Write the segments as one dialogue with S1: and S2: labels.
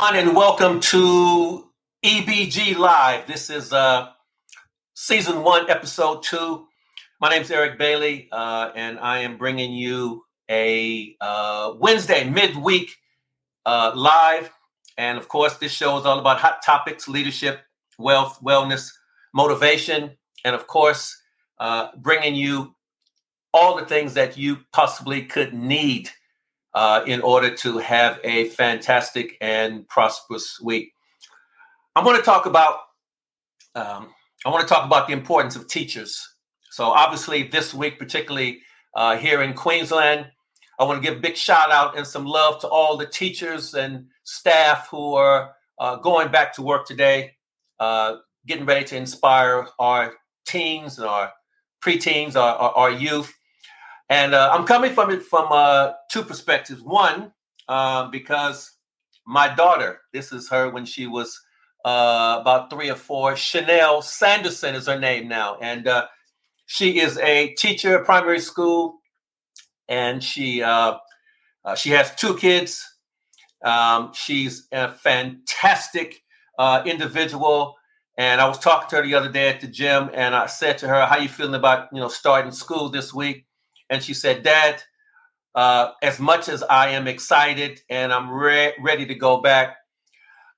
S1: and welcome to EBG Live. This is uh, season one, episode two. My name is Eric Bailey, uh, and I am bringing you a uh, Wednesday midweek uh, live. And of course, this show is all about hot topics, leadership, wealth, wellness, motivation, and of course, uh, bringing you all the things that you possibly could need uh, in order to have a fantastic and prosperous week. I want to talk about um, I want to talk about the importance of teachers. So obviously this week, particularly uh, here in Queensland, I want to give a big shout out and some love to all the teachers and staff who are uh, going back to work today, uh, getting ready to inspire our teens and our preteens, our, our, our youth and uh, I'm coming from it from uh, two perspectives. One, uh, because my daughter, this is her when she was uh, about three or four. Chanelle Sanderson is her name now, and uh, she is a teacher at primary school, and she uh, she has two kids. Um, she's a fantastic individual. And I was talking to her the other day at the gym, and I said to her, "How you feeling about you know starting school this week?" And she said, Dad, uh, as much as I am excited and I'm re- ready to go back,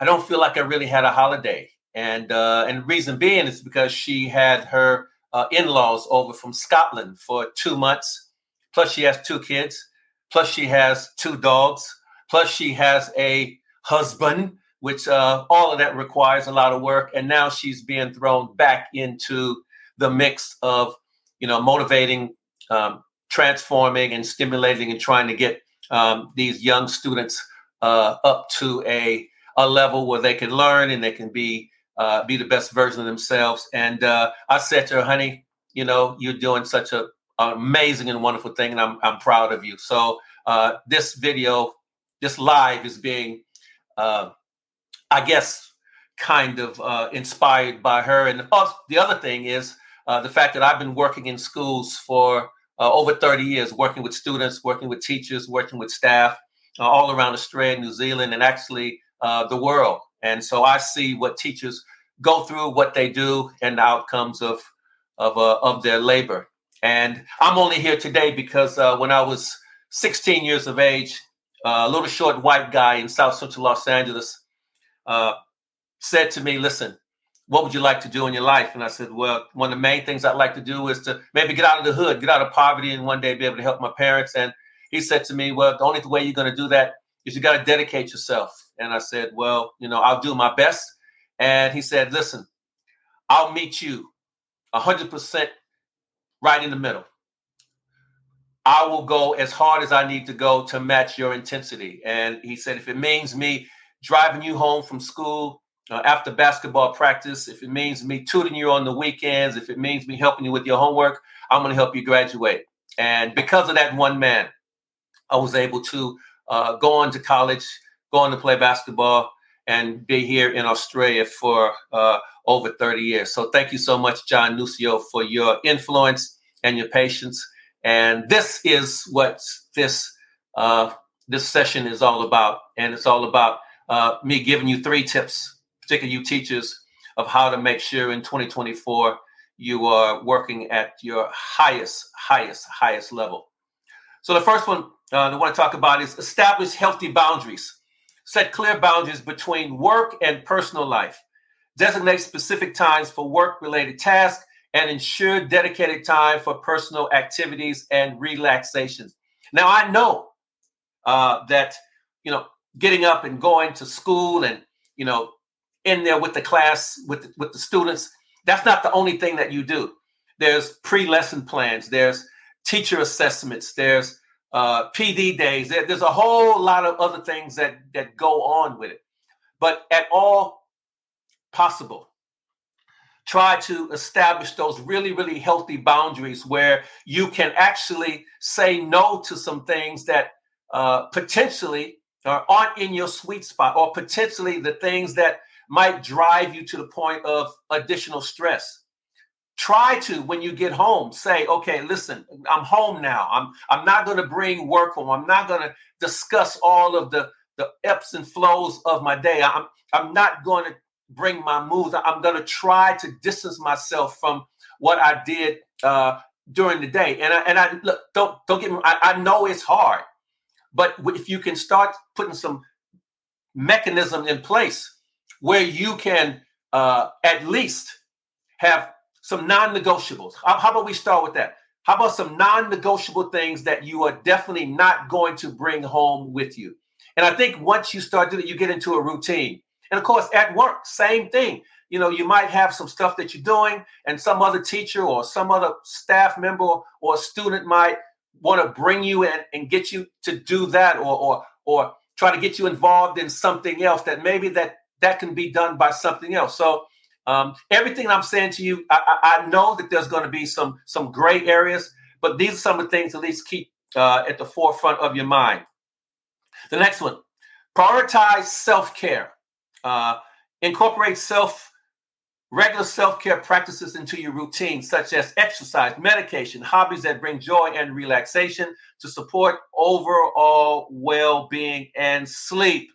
S1: I don't feel like I really had a holiday. And uh, and reason being is because she had her uh, in-laws over from Scotland for two months. Plus, she has two kids. Plus, she has two dogs. Plus, she has a husband, which uh, all of that requires a lot of work. And now she's being thrown back into the mix of, you know, motivating um, transforming and stimulating and trying to get um, these young students uh, up to a, a level where they can learn and they can be uh, be the best version of themselves. And uh, I said to her, honey, you know, you're doing such a, an amazing and wonderful thing, and I'm, I'm proud of you. So uh, this video, this live is being, uh, I guess, kind of uh, inspired by her. And the other thing is the fact that I've been working in schools for uh, over 30 years working with students, working with teachers, working with staff uh, all around Australia, New Zealand, and actually uh, the world. And so I see what teachers go through, what they do, and the outcomes of of uh, of their labor. And I'm only here today because uh, when I was 16 years of age, uh, a little short white guy in South Central Los Angeles said to me, "Listen, what would you like to do in your life? And I said, well, one of the main things I'd like to do is to maybe get out of the hood, get out of poverty, and one day be able to help my parents. And he said to me, well, the only way you're going to do that is you got to dedicate yourself. And I said, well, you know, I'll do my best. And he said, listen, I'll meet you 100% right in the middle. I will go as hard as I need to go to match your intensity. And he said, if it means me driving you home from school uh, after basketball practice, if it means me tutoring you on the weekends, if it means me helping you with your homework, I'm going to help you graduate. And because of that one man, I was able to uh, go on to college, go on to play basketball, and be here in Australia for uh, over 30 years. So thank you so much, John Nucio, for your influence and your patience. And this is what this uh, this session is all about, and it's all about uh, me giving you three tips particularly you teachers, of how to make sure in 2024 you are working at your highest, highest, highest level. So the first one uh, I want to talk about is establish healthy boundaries. Set clear boundaries between work and personal life. Designate specific times for work-related tasks and ensure dedicated time for personal activities and relaxations. Now I know uh, that you know getting up and going to school and you know in there with the class with with the students. That's not the only thing that you do. There's pre-lesson plans there's teacher assessments there's uh, pd days. There, there's a whole lot of other things that that go on with it. But at all possible try to establish those really really healthy boundaries where you can actually say no to some things that uh, potentially aren't in your sweet spot or potentially the things that might drive you to the point of additional stress. Try to, when you get home, say, okay, listen, I'm home now. I'm I'm not going to bring work home. I'm not going to discuss all of the the ebbs and flows of my day. I'm I'm not going to bring my moods. I'm going to try to distance myself from what I did uh, during the day. And I, and I look, don't don't get me. I, I know it's hard, but if you can start putting some mechanism in place where you can uh, at least have some non-negotiables. How, how about we start with that? How about some non-negotiable things that you are definitely not going to bring home with you? And I think once you start doing it, you get into a routine. And of course, at work, same thing. You know, you might have some stuff that you're doing, and some other teacher or some other staff member or student might want to bring you in and get you to do that or or or try to get you involved in something else that maybe that that can be done by something else. So um, everything I'm saying to you, I, I, know that there's going to be some some gray areas, but these are some of the things at least keep uh, at the forefront of your mind. The next one, prioritize self care. Uh, incorporate self regular self care practices into your routine, such as exercise, medication, hobbies that bring joy and relaxation to support overall well being and sleep.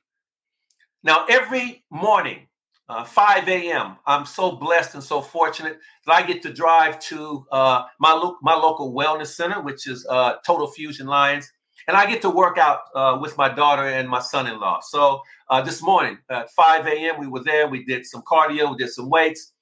S1: Now, every morning, uh, 5 a.m., I'm so blessed and so fortunate that I get to drive to uh, my, lo- my local wellness center, which is uh, Total Fusion Lions and I get to work out uh, with my daughter and my son-in-law. So uh, this morning at 5 a.m. we were there. We did some cardio, we did some weights,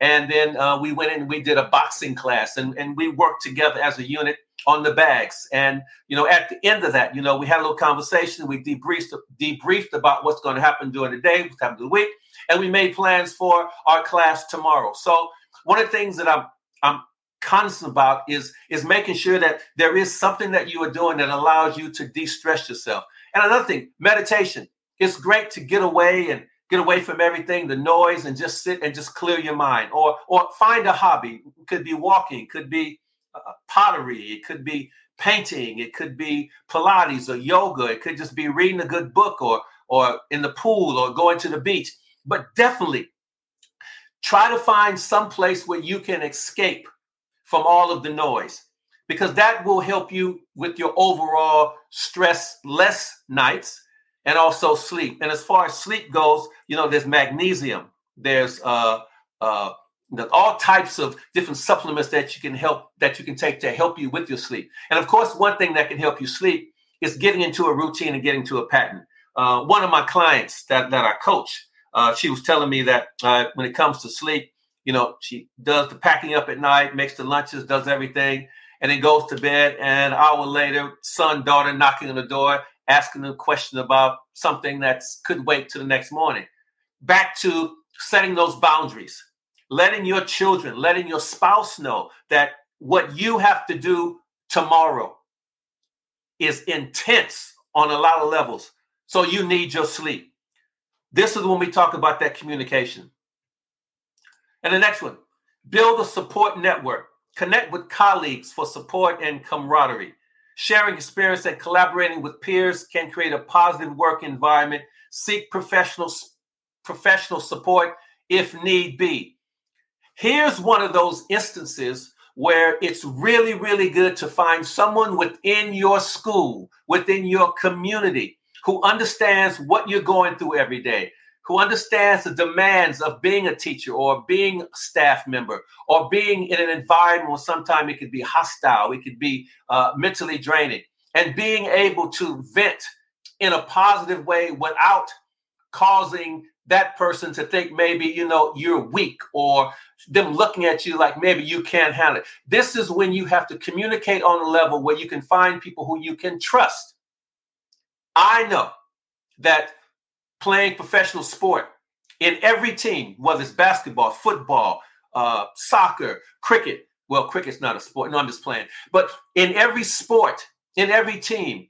S1: and then uh, we went in and we did a boxing class, and, and we worked together as a unit on the bags. And you know, at the end of that, you know, we had a little conversation. We debriefed debriefed about what's going to happen during the day, what's happening the week, and we made plans for our class tomorrow. So one of the things that I'm I'm constant about is is making sure that there is something that you are doing that allows you to de-stress yourself. And another thing, meditation. It's great to get away and get away from everything, the noise, and just sit and just clear your mind. Or or find a hobby. Could be walking, could be uh, pottery, it could be painting, it could be Pilates or yoga, it could just be reading a good book or or in the pool or going to the beach. But definitely try to find some place where you can escape from all of the noise because that will help you with your overall stress less nights and also sleep. And as far as sleep goes, you know, there's magnesium, there's uh, uh, all types of different supplements that you can help that you can take to help you with your sleep. And of course, one thing that can help you sleep is getting into a routine and getting to a pattern. Uh, one of my clients that that I coach, uh, she was telling me that uh, when it comes to sleep, you know, she does the packing up at night, makes the lunches, does everything, and then goes to bed. And an hour later, son, daughter knocking on the door, asking a question about something that could wait till the next morning. Back to setting those boundaries, letting your children, letting your spouse know that what you have to do tomorrow is intense on a lot of levels. So you need your sleep. This is when we talk about that communication. And the next one build a support network. Connect with colleagues for support and camaraderie. Sharing experience and collaborating with peers can create a positive work environment. Seek professional, professional support if need be. Here's one of those instances where it's really, really good to find someone within your school, within your community, who understands what you're going through every day, who understands the demands of being a teacher or being a staff member or being in an environment where sometimes it could be hostile, it could be uh, mentally draining, and being able to vent in a positive way without causing that person to think maybe you know you're weak or them looking at you like maybe you can't handle it this is when you have to communicate on a level where you can find people who you can trust i know that playing professional sport in every team, whether it's basketball, football, uh, soccer, cricket. Well, cricket's not a sport. No, I'm just playing. But in every sport, in every team,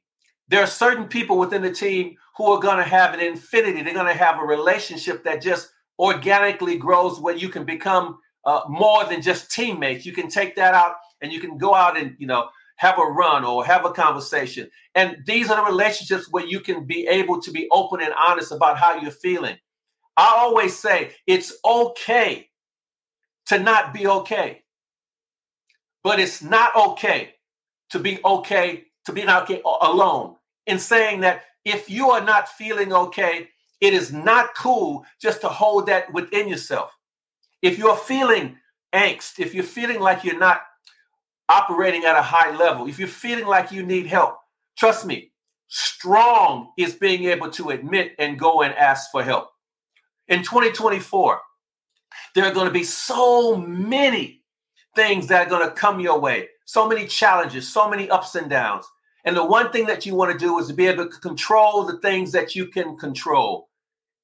S1: there are certain people within the team who are going to have an infinity. They're going to have a relationship that just organically grows where you can become uh, more than just teammates. You can take that out and you can go out and, you know, have a run or have a conversation. And these are the relationships where you can be able to be open and honest about how you're feeling. I always say it's okay to not be okay, but it's not okay to be okay to be not okay alone. In saying that if you are not feeling okay, it is not cool just to hold that within yourself. If you're feeling angst, if you're feeling like you're not operating at a high level, if you're feeling like you need help, trust me, strong is being able to admit and go and ask for help. In 2024, there are going to be so many things that are going to come your way, so many challenges, so many ups and downs. And the one thing that you want to do is to be able to control the things that you can control.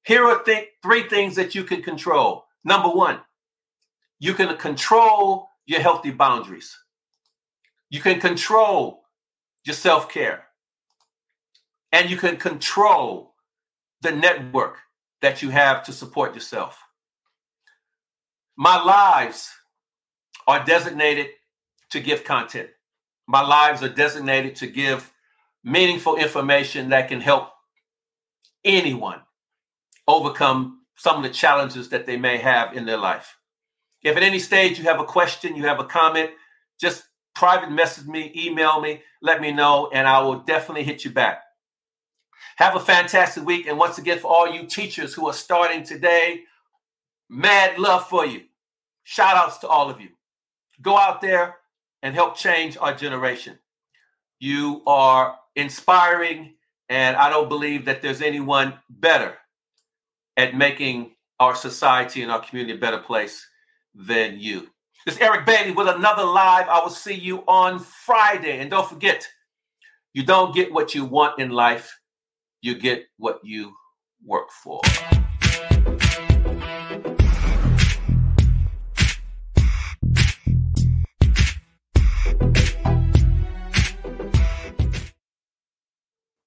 S1: Here are th- three things that you can control. Number one, you can control your healthy boundaries. You can control your self care. And you can control the network that you have to support yourself. My lives are designated to give content. My lives are designated to give meaningful information that can help anyone overcome some of the challenges that they may have in their life. If at any stage you have a question, you have a comment, just private message me, email me, let me know, and I will definitely hit you back. Have a fantastic week. And once again, for all you teachers who are starting today, mad love for you. Shout outs to all of you. Go out there and help change our generation. You are inspiring, and I don't believe that there's anyone better at making our society and our community a better place than you. This is Eric Bailey with another live. I will see you on Friday. And don't forget, you don't get what you want in life, you get what you work for.